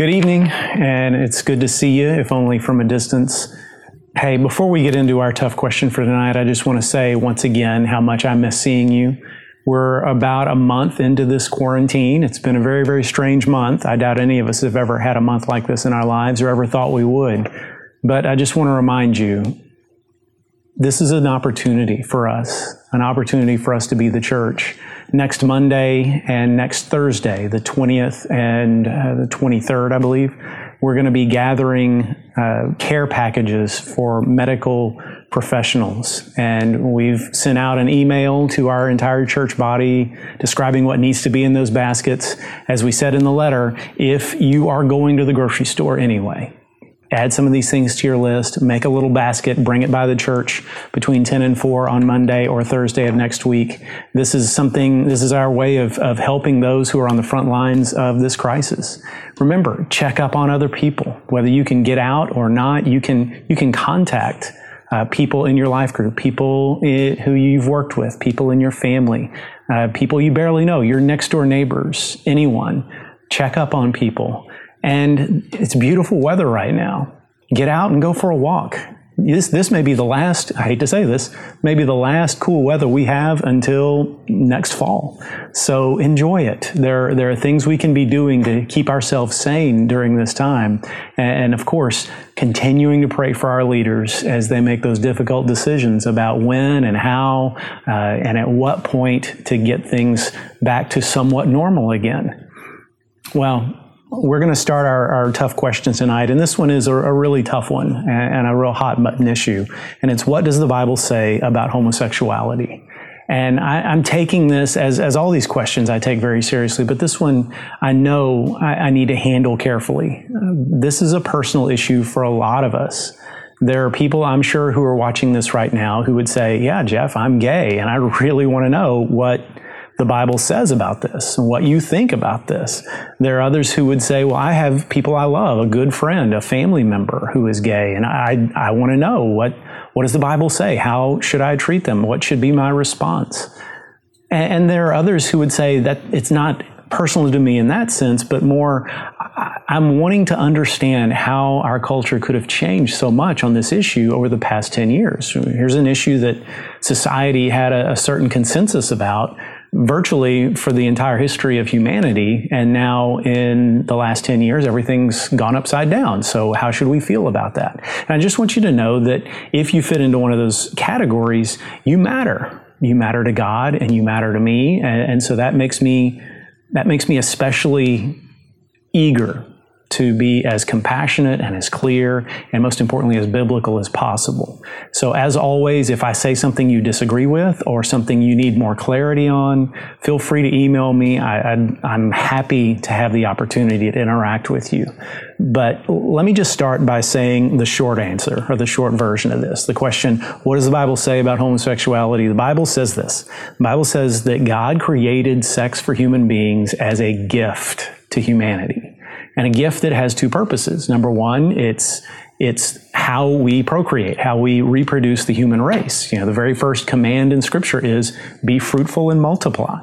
Good evening, and it's good to see you, if only from a distance. Hey, before we get into our tough question for tonight, I just want to say once again how much I miss seeing you. We're about a month into this quarantine. It's been a very, very strange month. I doubt any of us have ever had a month like this in our lives or ever thought we would. But I just want to remind you this is an opportunity for us, an opportunity for us to be the church. Next Monday and next Thursday, the 20th and uh, the 23rd, I believe, we're going to be gathering uh, care packages for medical professionals. And we've sent out an email to our entire church body describing what needs to be in those baskets. As we said in the letter, if you are going to the grocery store anyway, add some of these things to your list, make a little basket, bring it by the church between 10 and 4 on Monday or Thursday of next week. This is something, this is our way of, of helping those who are on the front lines of this crisis. Remember, check up on other people. Whether you can get out or not, you can, you can contact uh, people in your life group, people who you've worked with, people in your family, uh, people you barely know, your next door neighbors, anyone. Check up on people. And it's beautiful weather right now. Get out and go for a walk. This, this may be the last, I hate to say this, maybe the last cool weather we have until next fall. So enjoy it. There, there are things we can be doing to keep ourselves sane during this time. And of course, continuing to pray for our leaders as they make those difficult decisions about when and how uh, and at what point to get things back to somewhat normal again. Well, we're going to start our, our, tough questions tonight, and this one is a, a really tough one and, and, a real hot button issue. And it's what does the Bible say about homosexuality? And I, am taking this as, as all these questions I take very seriously, but this one I know I, I need to handle carefully. this is a personal issue for a lot of us. There are people I'm sure who are watching this right now who would say, Yeah, Jeff, I'm gay, and I really want to know what the Bible says about this and what you think about this. There are others who would say, well, I have people I love, a good friend, a family member who is gay, and I, I want to know what, what does the Bible say? How should I treat them? What should be my response? And, and there are others who would say that it's not personal to me in that sense, but more, I'm wanting to understand how our culture could have changed so much on this issue over the past 10 years. Here's an issue that society had a, a certain consensus about virtually for the entire history of humanity. And now in the last 10 years, everything's gone upside down. So how should we feel about that? And I just want you to know that if you fit into one of those categories, you matter. You matter to God and you matter to me. And, and so that makes me, that makes me especially eager to be as compassionate and as clear and most importantly as biblical as possible. So as always, if I say something you disagree with or something you need more clarity on, feel free to email me. I, am happy to have the opportunity to interact with you. But let me just start by saying the short answer or the short version of this. The question, what does the Bible say about homosexuality? The Bible says this. The Bible says that God created sex for human beings as a gift to humanity and a gift that has two purposes. Number one, it's it's how we procreate, how we reproduce the human race. You know, the very first command in Scripture is be fruitful and multiply.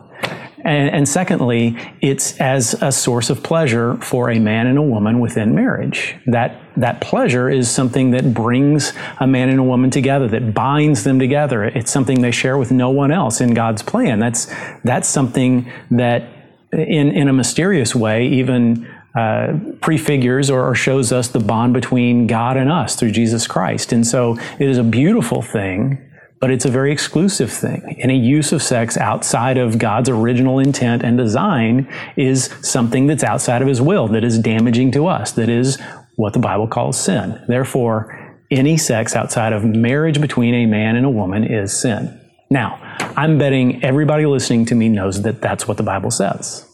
And, and, secondly, it's as a source of pleasure for a man and a woman within marriage. That, that pleasure is something that brings a man and a woman together, that binds them together. It's something they share with no one else in God's plan. That's, that's something that, in, in a mysterious way, even uh, prefigures or, or, shows us the bond between God and us through Jesus Christ. And so it is a beautiful thing, but it's a very exclusive thing. Any use of sex outside of God's original intent and design is something that's outside of His will, that is damaging to us, that is what the Bible calls sin. Therefore, any sex outside of marriage between a man and a woman is sin. Now, I'm betting everybody listening to me knows that that's what the Bible says.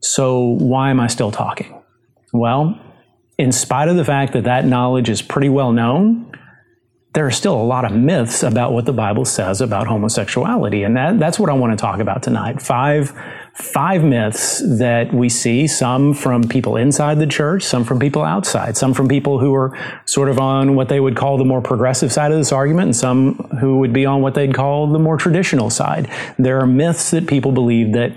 So why am I still talking? Well, in spite of the fact that that knowledge is pretty well known, there are still a lot of myths about what the Bible says about homosexuality. And that, that's what I want to talk about tonight. Five, five myths that we see, some from people inside the church, some from people outside, some from people who are sort of on what they would call the more progressive side of this argument, and some who would be on what they'd call the more traditional side. There are myths that people believe that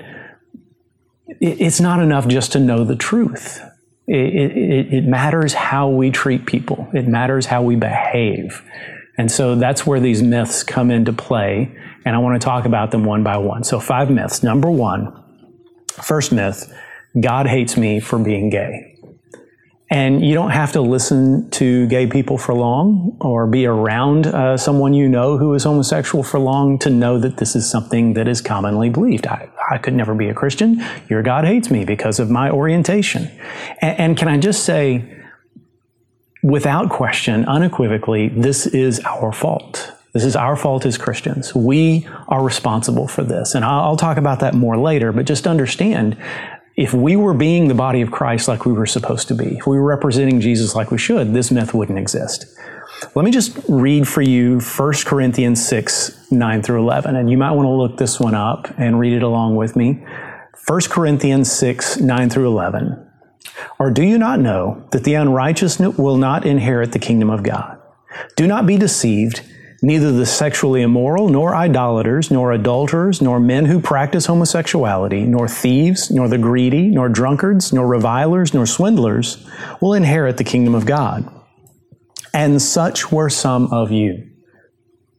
it's not enough just to know the truth It, it, it, matters how we treat people. It matters how we behave. And so that's where these myths come into play. And I want to talk about them one by one. So, five myths. Number one, first myth God hates me for being gay. And you don't have to listen to gay people for long or be around uh, someone you know who is homosexual for long to know that this is something that is commonly believed. I, I could never be a Christian. Your God hates me because of my orientation. And, and can I just say, without question, unequivocally, this is our fault. This is our fault as Christians. We are responsible for this. And I'll, I'll talk about that more later, but just understand if we were being the body of Christ like we were supposed to be, if we were representing Jesus like we should, this myth wouldn't exist. Let me just read for you 1 Corinthians 6, 9 through 11. And you might want to look this one up and read it along with me. 1 Corinthians 6, 9 through 11. Or do you not know that the unrighteous will not inherit the kingdom of God? Do not be deceived. Neither the sexually immoral, nor idolaters, nor adulterers, nor men who practice homosexuality, nor thieves, nor the greedy, nor drunkards, nor revilers, nor swindlers will inherit the kingdom of God. And such were some of you.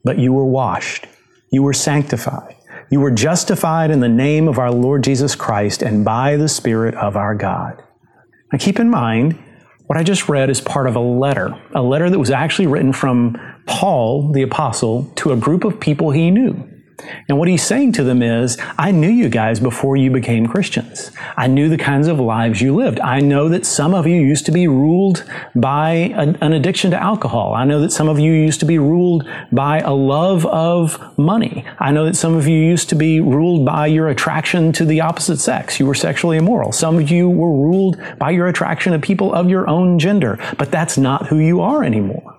But you were washed, you were sanctified, you were justified in the name of our Lord Jesus Christ and by the Spirit of our God. Now keep in mind, what I just read is part of a letter, a letter that was actually written from Paul, the apostle, to a group of people he knew. And what he's saying to them is, I knew you guys before you became Christians. I knew the kinds of lives you lived. I know that some of you used to be ruled by an addiction to alcohol. I know that some of you used to be ruled by a love of money. I know that some of you used to be ruled by your attraction to the opposite sex. You were sexually immoral. Some of you were ruled by your attraction to people of your own gender. But that's not who you are anymore.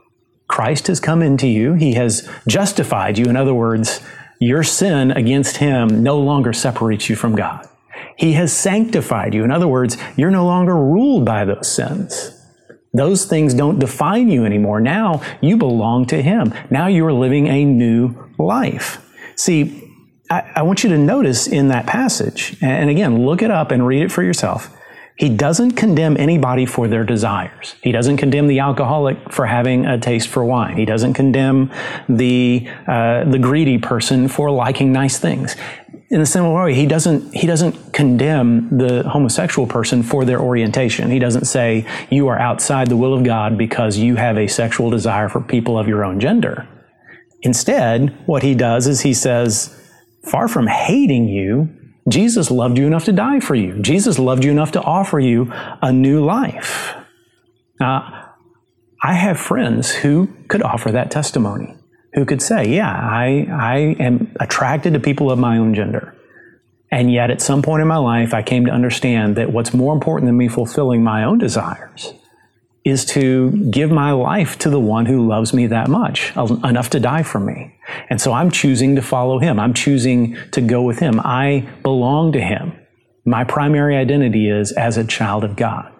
Christ has come into you. He has justified you. In other words, your sin against him no longer separates you from God. He has sanctified you. In other words, you're no longer ruled by those sins. Those things don't define you anymore. Now you belong to Him. Now you are living a new life. See, I, I, want you to notice in that passage, and again, look it up and read it for yourself. He doesn't condemn anybody for their desires. He doesn't condemn the alcoholic for having a taste for wine. He doesn't condemn the uh, the greedy person for liking nice things. In a similar way, he doesn't he doesn't condemn the homosexual person for their orientation. He doesn't say you are outside the will of God because you have a sexual desire for people of your own gender. Instead, what he does is he says, far from hating you, Jesus loved you enough to die for you. Jesus loved you enough to offer you a new life. Now, I have friends who could offer that testimony, who could say, Yeah, I, I am attracted to people of my own gender. And yet, at some point in my life, I came to understand that what's more important than me fulfilling my own desires is to give my life to the one who loves me that much, uh, enough to die for me. And so I'm choosing to follow him. I'm choosing to go with him. I belong to him. My primary identity is as a child of God.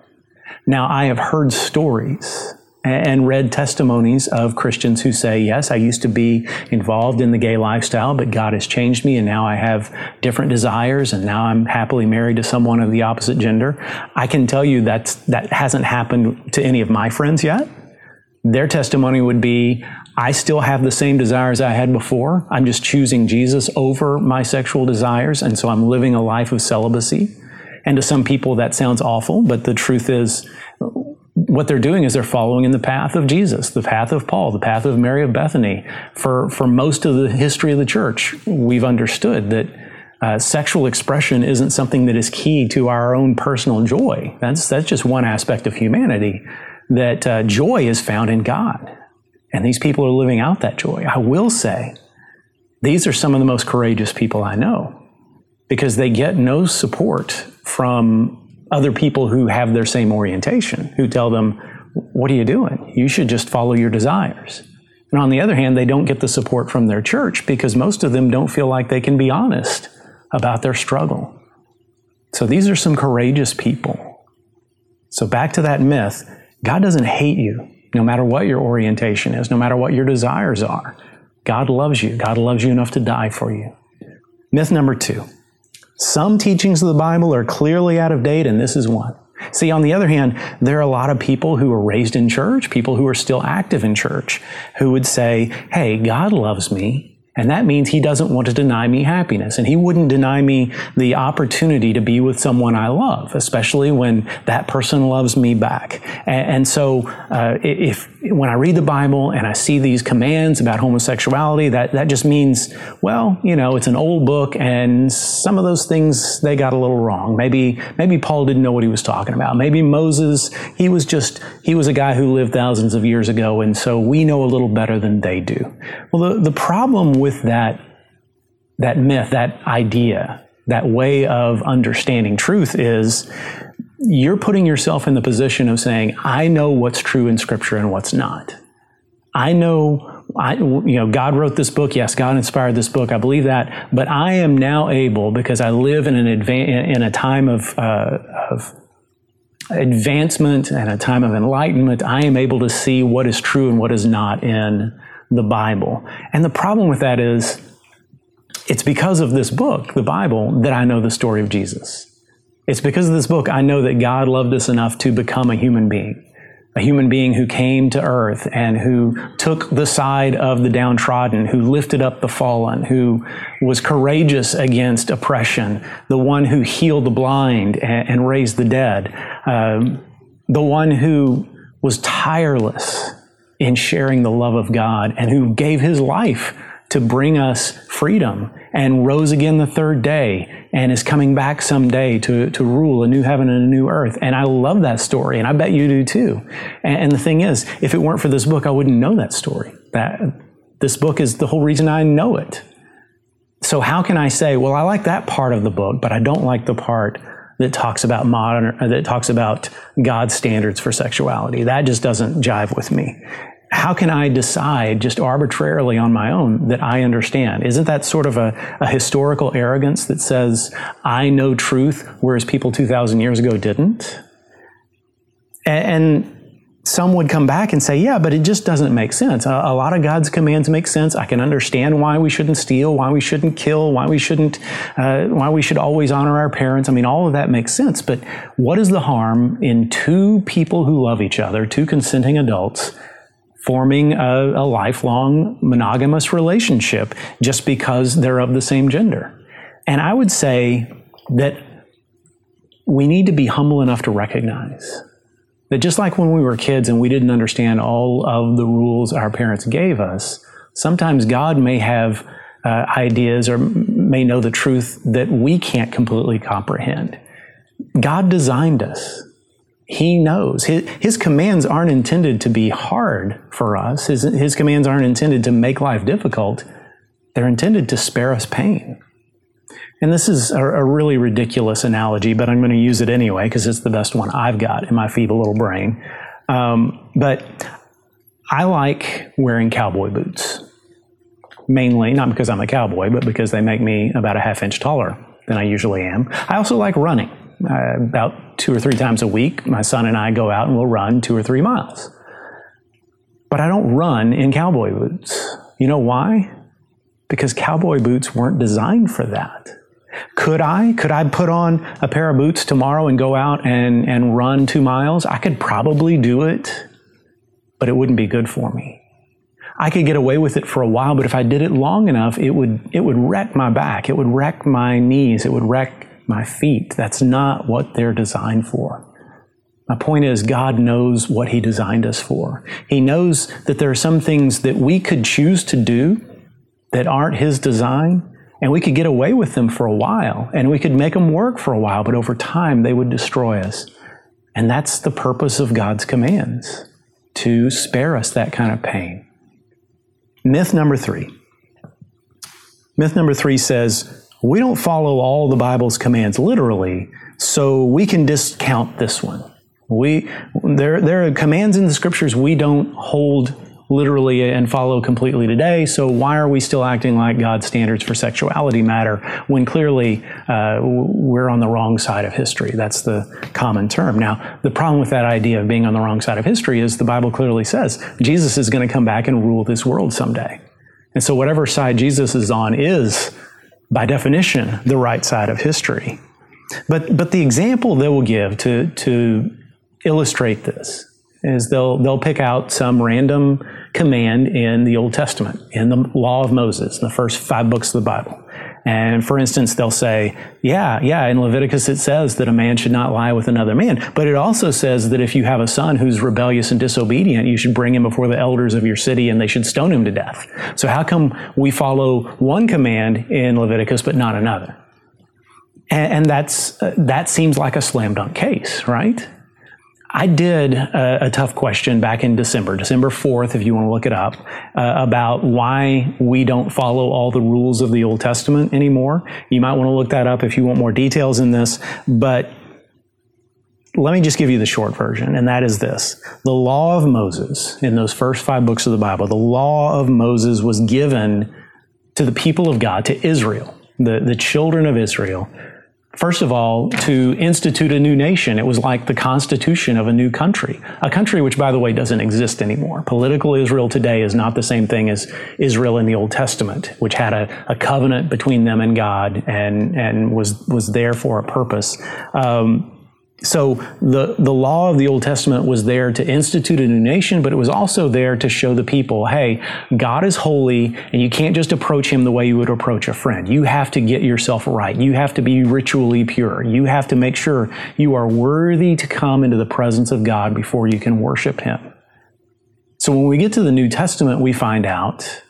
Now, I have heard stories and read testimonies of Christians who say, Yes, I used to be involved in the gay lifestyle, but God has changed me, and now I have different desires, and now I'm happily married to someone of the opposite gender. I can tell you that that hasn't happened to any of my friends yet. Their testimony would be, I still have the same desires I had before. I'm just choosing Jesus over my sexual desires, and so I'm living a life of celibacy. And to some people, that sounds awful, but the truth is, what they're doing is they're following in the path of Jesus, the path of Paul, the path of Mary of Bethany. For, for most of the history of the church, we've understood that uh, sexual expression isn't something that is key to our own personal joy. That's, that's just one aspect of humanity. That uh, joy is found in God. And these people are living out that joy. I will say, these are some of the most courageous people I know because they get no support from other people who have their same orientation, who tell them, What are you doing? You should just follow your desires. And on the other hand, they don't get the support from their church because most of them don't feel like they can be honest about their struggle. So these are some courageous people. So back to that myth God doesn't hate you, no matter what your orientation is, no matter what your desires are. God loves you. God loves you enough to die for you. Myth number two some teachings of the Bible are clearly out of date, and this is one. See, on the other hand, there are a lot of people who are raised in church, people who are still active in church, who would say, Hey, God loves me. And that means he doesn't want to deny me happiness. And he wouldn't deny me the opportunity to be with someone I love, especially when that person loves me back. And, and so, uh, if, when I read the Bible and I see these commands about homosexuality, that, that just means, well, you know, it's an old book and some of those things they got a little wrong. Maybe, maybe Paul didn't know what he was talking about. Maybe Moses, he was just, he was a guy who lived thousands of years ago. And so we know a little better than they do. Well, the, the problem with that, that myth, that idea, that way of understanding truth is you're putting yourself in the position of saying, I know what's true in Scripture and what's not. I know, I, you know, God wrote this book. Yes, God inspired this book. I believe that. But I am now able, because I live in an adva- in a time of, uh, of advancement and a time of enlightenment, I am able to see what is true and what is not in the Bible. And the problem with that is it's because of this book, the Bible, that I know the story of Jesus. It's because of this book I know that God loved us enough to become a human being. A human being who came to earth and who took the side of the downtrodden, who lifted up the fallen, who was courageous against oppression, the one who healed the blind and, and raised the dead, um, the one who was tireless in sharing the love of God and who gave his life to bring us freedom and rose again the third day and is coming back someday to, to rule a new heaven and a new earth. And I love that story, and I bet you do too. And, and the thing is, if it weren't for this book, I wouldn't know that story. That this book is the whole reason I know it. So how can I say, well, I like that part of the book, but I don't like the part that talks about modern, that talks about God's standards for sexuality. That just doesn't jive with me how can I decide just arbitrarily on my own that I understand? Isn't that sort of a, a, historical arrogance that says, I know truth, whereas people 2,000 years ago didn't? And, and, some would come back and say, yeah, but it just doesn't make sense. A, a, lot of God's commands make sense. I can understand why we shouldn't steal, why we shouldn't kill, why we shouldn't, uh, why we should always honor our parents. I mean, all of that makes sense. But what is the harm in two people who love each other, two consenting adults, forming a, a lifelong monogamous relationship just because they're of the same gender. And I would say that we need to be humble enough to recognize that just like when we were kids and we didn't understand all of the rules our parents gave us, sometimes God may have uh, ideas or may know the truth that we can't completely comprehend. God designed us. He knows. His, his, commands aren't intended to be hard for us. His, his commands aren't intended to make life difficult. They're intended to spare us pain. And this is a, a really ridiculous analogy, but I'm going to use it anyway because it's the best one I've got in my feeble little brain. Um, but I like wearing cowboy boots. Mainly, not because I'm a cowboy, but because they make me about a half inch taller than I usually am. I also like running. Uh, about two or three times a week, my son and I go out and we'll run two or three miles. But I don't run in cowboy boots. You know why? Because cowboy boots weren't designed for that. Could I? Could I put on a pair of boots tomorrow and go out and, and run two miles? I could probably do it, but it wouldn't be good for me. I could get away with it for a while, but if I did it long enough, it would, it would wreck my back. It would wreck my knees. It would wreck my feet. That's not what they're designed for. My point is, God knows what He designed us for. He knows that there are some things that we could choose to do that aren't His design, and we could get away with them for a while, and we could make them work for a while, but over time they would destroy us. And that's the purpose of God's commands to spare us that kind of pain. Myth number three. Myth number three says we don't follow all the Bible's commands literally, so we can discount this one. We, there, there are commands in the scriptures we don't hold literally and follow completely today, so why are we still acting like God's standards for sexuality matter when clearly uh, we're on the wrong side of history? That's the common term. Now, the problem with that idea of being on the wrong side of history is the Bible clearly says Jesus is going to come back and rule this world someday. And so, whatever side Jesus is on is by definition, the right side of history. But but the example they will give to to illustrate this is they'll they'll pick out some random command in the Old Testament, in the law of Moses, in the first five books of the Bible. And for instance, they'll say, yeah, yeah, in Leviticus it says that a man should not lie with another man. But it also says that if you have a son who's rebellious and disobedient, you should bring him before the elders of your city and they should stone him to death. So how come we follow one command in Leviticus but not another? And, and that's, uh, that seems like a slam dunk case, right? I did a, a, tough question back in December, December 4th, if you want to look it up, uh, about why we don't follow all the rules of the Old Testament anymore. You might want to look that up if you want more details in this, but let me just give you the short version, and that is this. The law of Moses, in those first five books of the Bible, the law of Moses was given to the people of God, to Israel, the, the children of Israel, First of all, to institute a new nation. It was like the constitution of a new country. A country which, by the way, doesn't exist anymore. Political Israel today is not the same thing as Israel in the Old Testament, which had a, a covenant between them and God and, and was, was there for a purpose. Um, so the, the law of the Old Testament was there to institute a new nation, but it was also there to show the people, hey, God is holy and you can't just approach him the way you would approach a friend. You have to get yourself right. You have to be ritually pure. You have to make sure you are worthy to come into the presence of God before you can worship him. So when we get to the New Testament, we find out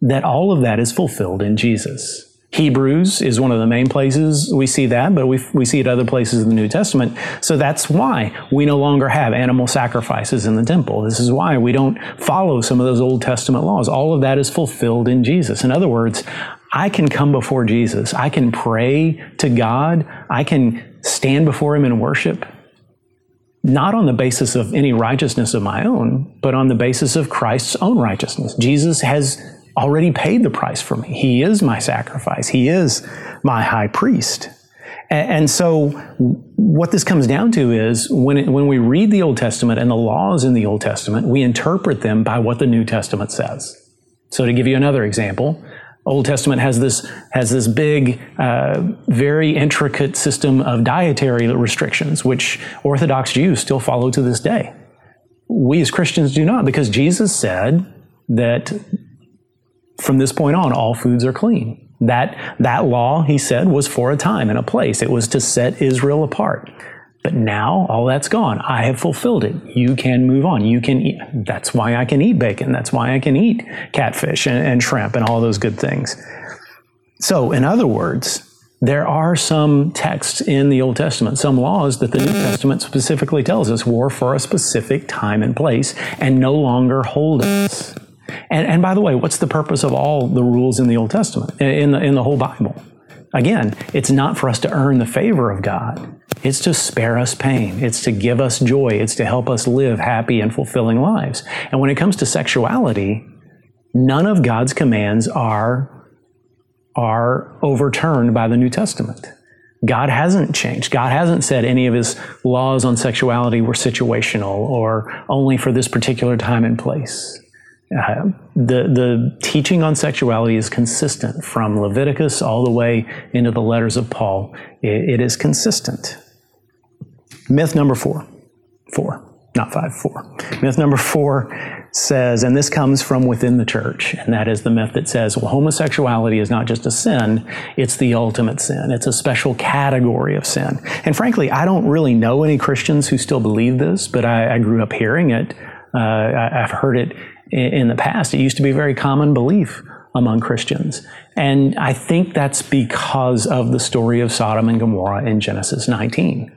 that all of that is fulfilled in Jesus. Hebrews is one of the main places we see that, but we, we see it other places in the New Testament. So that's why we no longer have animal sacrifices in the temple. This is why we don't follow some of those Old Testament laws. All of that is fulfilled in Jesus. In other words, I can come before Jesus. I can pray to God. I can stand before Him in worship not on the basis of any righteousness of my own, but on the basis of Christ's own righteousness. Jesus has already paid the price for me. He is my sacrifice. He is my high priest. And, so, what this comes down to is when, it, when we read the Old Testament and the laws in the Old Testament, we interpret them by what the New Testament says. So, to give you another example, Old Testament has this has this big, uh, very intricate system of dietary restrictions, which Orthodox Jews still follow to this day. We as Christians do not, because Jesus said that from this point on, all foods are clean. That, that law, he said, was for a time and a place. It was to set Israel apart. But now all that's gone. I have fulfilled it. You can move on. You can eat. That's why I can eat bacon. That's why I can eat catfish and, and shrimp and all those good things. So, in other words, there are some texts in the Old Testament, some laws that the New Testament specifically tells us were for a specific time and place and no longer hold us. And, and by the way, what's the purpose of all the rules in the Old Testament, in the, in the whole Bible? Again, it's not for us to earn the favor of God. It's to spare us pain. It's to give us joy. It's to help us live happy and fulfilling lives. And when it comes to sexuality, none of God's commands are, are overturned by the New Testament. God hasn't changed. God hasn't said any of his laws on sexuality were situational or only for this particular time and place. Uh, the the teaching on sexuality is consistent from Leviticus all the way into the letters of Paul. it, it is consistent. Myth number four, four, not five, four. Myth number four says, and this comes from within the church, and that is the myth that says, well, homosexuality is not just a sin, it's the ultimate sin. It's a special category of sin. And frankly, I don't really know any Christians who still believe this, but I, I grew up hearing it. Uh, I, I've heard it in the past. It used to be a very common belief among Christians. And I think that's because of the story of Sodom and Gomorrah in Genesis 19.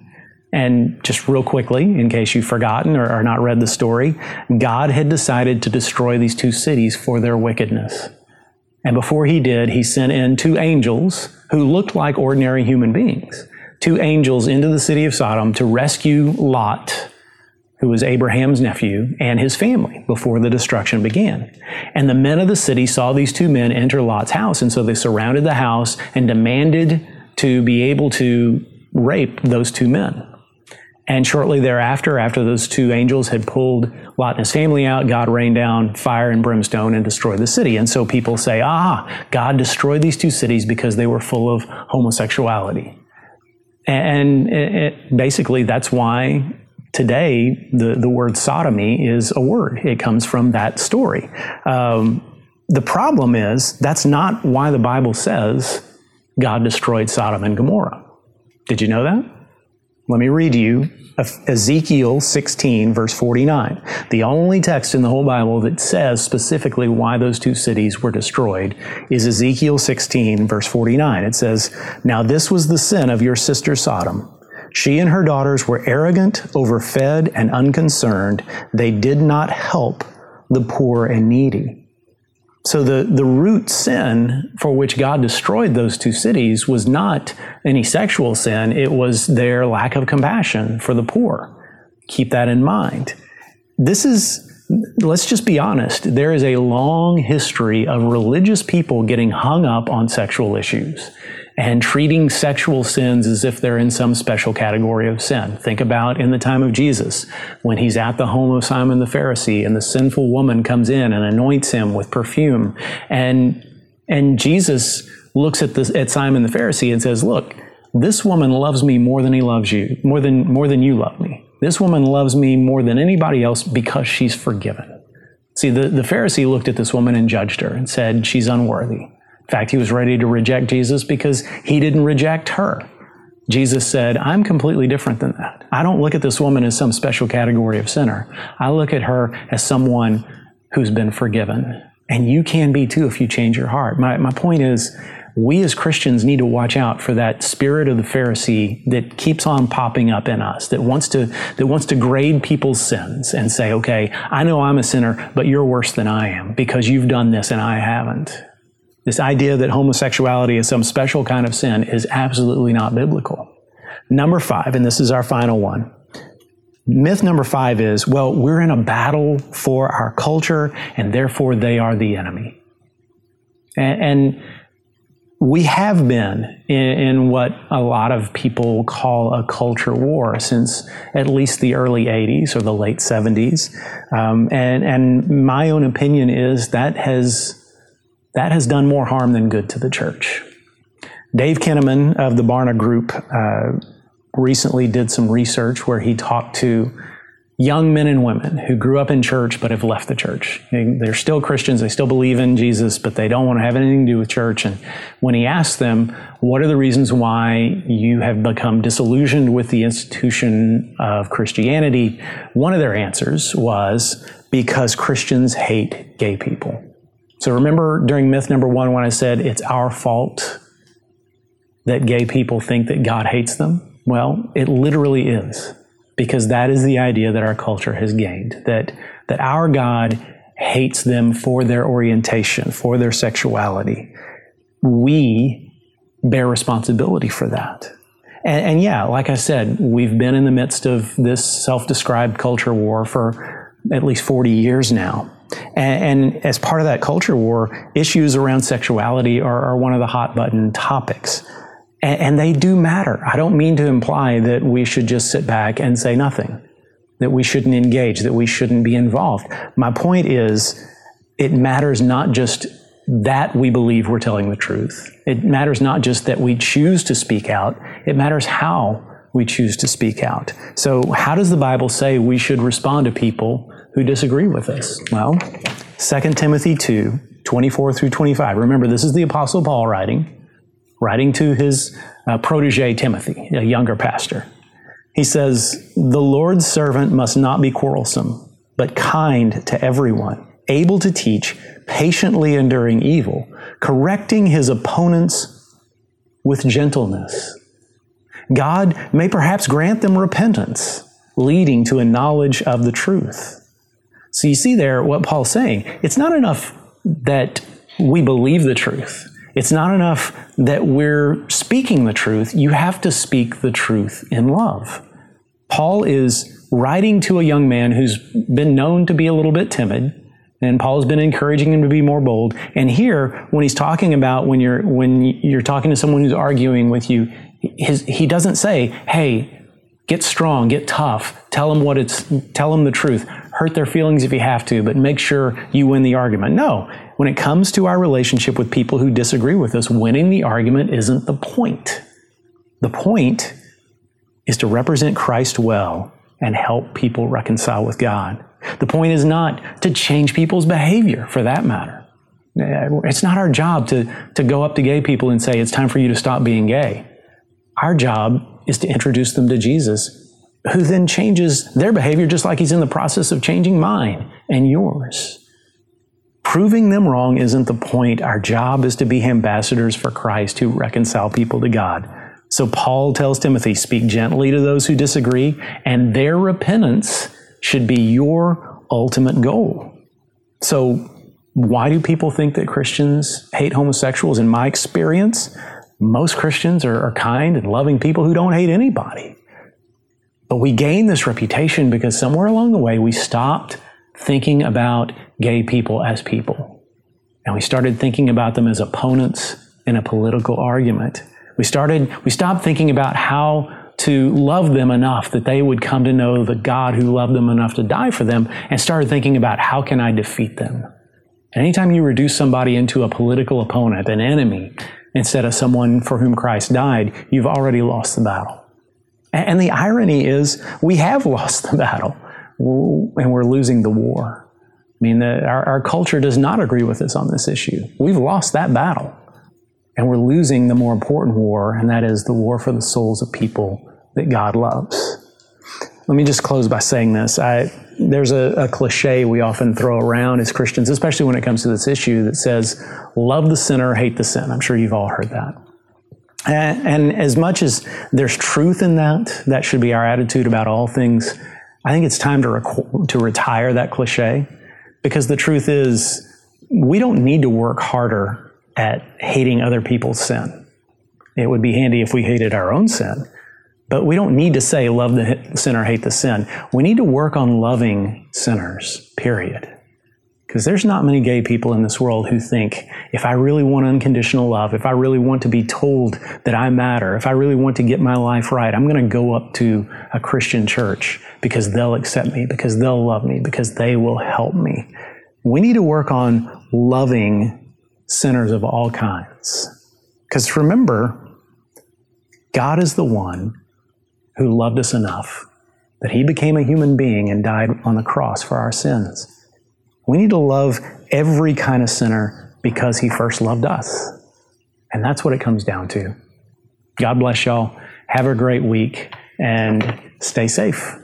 And just real quickly, in case you've forgotten or, or not read the story, God had decided to destroy these two cities for their wickedness. And before he did, he sent in two angels who looked like ordinary human beings, two angels into the city of Sodom to rescue Lot who was Abraham's nephew, and his family before the destruction began. And the men of the city saw these two men enter Lot's house, and so they surrounded the house and demanded to be able to rape those two men. And shortly thereafter, after those two angels had pulled Lot and his family out, God rained down fire and brimstone and destroyed the city. And so people say, ah, God destroyed these two cities because they were full of homosexuality. And it, it, basically, that's why today the, the word sodomy is a word. It comes from that story. Um, the problem is that's not why the Bible says God destroyed Sodom and Gomorrah. Did you know that? Let me read you Ezekiel 16, verse 49. The only text in the whole Bible that says specifically why those two cities were destroyed is Ezekiel 16, verse 49. It says, Now this was the sin of your sister Sodom. She and her daughters were arrogant, overfed, and unconcerned. They did not help the poor and needy. So the, the root sin for which God destroyed those two cities was not any sexual sin, it was their lack of compassion for the poor. Keep that in mind. This is, let's just be honest, there is a long history of religious people getting hung up on sexual issues and treating sexual sins as if they're in some special category of sin. Think about in the time of Jesus, when he's at the home of Simon the Pharisee and the sinful woman comes in and anoints him with perfume. And, and Jesus looks at, this, at Simon the Pharisee and says, Look, this woman loves me more than he loves you, more than, more than you love me. This woman loves me more than anybody else because she's forgiven. See, the, the Pharisee looked at this woman and judged her and said, She's unworthy. In fact, he was ready to reject Jesus because he didn't reject her. Jesus said, I'm completely different than that. I don't look at this woman as some special category of sinner. I look at her as someone who's been forgiven. And you can be too if you change your heart. My, my point is, we as Christians need to watch out for that spirit of the Pharisee that keeps on popping up in us, that wants to, that wants to grade people's sins and say, okay, I know I'm a sinner, but you're worse than I am because you've done this and I haven't. This idea that homosexuality is some special kind of sin is absolutely not biblical. Number five, and this is our final one. Myth number five is, well, we're in a battle for our culture and therefore they are the enemy. And, and we have been in, in, what a lot of people call a culture war since at least the early 80s or the late 70s. Um, and, and my own opinion is that has that has done more harm than good to the church. Dave Kinnaman of the Barna Group uh, recently did some research where he talked to young men and women who grew up in church but have left the church. They're still Christians, they still believe in Jesus, but they don't want to have anything to do with church. And when he asked them, What are the reasons why you have become disillusioned with the institution of Christianity? One of their answers was, Because Christians hate gay people. So remember during myth number one when I said it's our fault that gay people think that God hates them? Well, it literally is because that is the idea that our culture has gained that, that our God hates them for their orientation, for their sexuality. We bear responsibility for that. And, and yeah, like I said, we've been in the midst of this self described culture war for at least 40 years now. And, and, as part of that culture war, issues around sexuality are, are one of the hot button topics. And, and, they do matter. I don't mean to imply that we should just sit back and say nothing, that we shouldn't engage, that we shouldn't be involved. My point is, it matters not just that we believe we're telling the truth. It matters not just that we choose to speak out, it matters how we choose to speak out. So, how does the Bible say we should respond to people who disagree with us? Well, 2 Timothy 2 24 through 25. Remember, this is the Apostle Paul writing, writing to his uh, protege Timothy, a younger pastor. He says, The Lord's servant must not be quarrelsome, but kind to everyone, able to teach, patiently enduring evil, correcting his opponents with gentleness. God may perhaps grant them repentance, leading to a knowledge of the truth. So you see there what Paul's saying. It's not enough that we believe the truth. It's not enough that we're speaking the truth. You have to speak the truth in love. Paul is writing to a young man who's been known to be a little bit timid, and Paul's been encouraging him to be more bold. And here, when he's talking about when you're when you're talking to someone who's arguing with you, his, he doesn't say, "Hey, get strong, get tough, tell him what it's, tell him the truth." Hurt their feelings if you have to, but make sure you win the argument. No, when it comes to our relationship with people who disagree with us, winning the argument isn't the point. The point is to represent Christ well and help people reconcile with God. The point is not to change people's behavior for that matter. Eh, it's not our job to, to go up to gay people and say, it's time for you to stop being gay. Our job is to introduce them to Jesus, who then changes their behavior just like he's in the process of changing mine and yours. Proving them wrong isn't the point. Our job is to be ambassadors for Christ who reconcile people to God. So Paul tells Timothy, speak gently to those who disagree, and their repentance should be your ultimate goal. So why do people think that Christians hate homosexuals? In my experience, most Christians are, are kind and loving people who don't hate anybody. But we gain this reputation because somewhere along the way we stopped thinking about gay people as people. And we started thinking about them as opponents in a political argument. We started, we stopped thinking about how to love them enough that they would come to know the God who loved them enough to die for them and started thinking about how can I defeat them? And anytime you reduce somebody into a political opponent, an enemy, instead of someone for whom Christ died, you've already lost the battle. And the irony is we have lost the battle and we're losing the war. I mean, the, our, our culture does not agree with us on this issue. We've lost that battle. And we're losing the more important war, and that is the war for the souls of people that God loves. Let me just close by saying this. I, there's a, a, cliche we often throw around as Christians, especially when it comes to this issue, that says, love the sinner, hate the sin. I'm sure you've all heard that. And, as much as there's truth in that, that should be our attitude about all things I think it's time to, rec- to retire that cliche because the truth is, we don't need to work harder at hating other people's sin. It would be handy if we hated our own sin, but we don't need to say, love the sinner, hate the sin. We need to work on loving sinners, period. Because there's not many gay people in this world who think, if I really want unconditional love, if I really want to be told that I matter, if I really want to get my life right, I'm going to go up to a Christian church because they'll accept me, because they'll love me, because they will help me. We need to work on loving sinners of all kinds. Because remember, God is the one who loved us enough that he became a human being and died on the cross for our sins. We need to love every kind of sinner because he first loved us. And that's what it comes down to. God bless y'all. Have a great week and stay safe.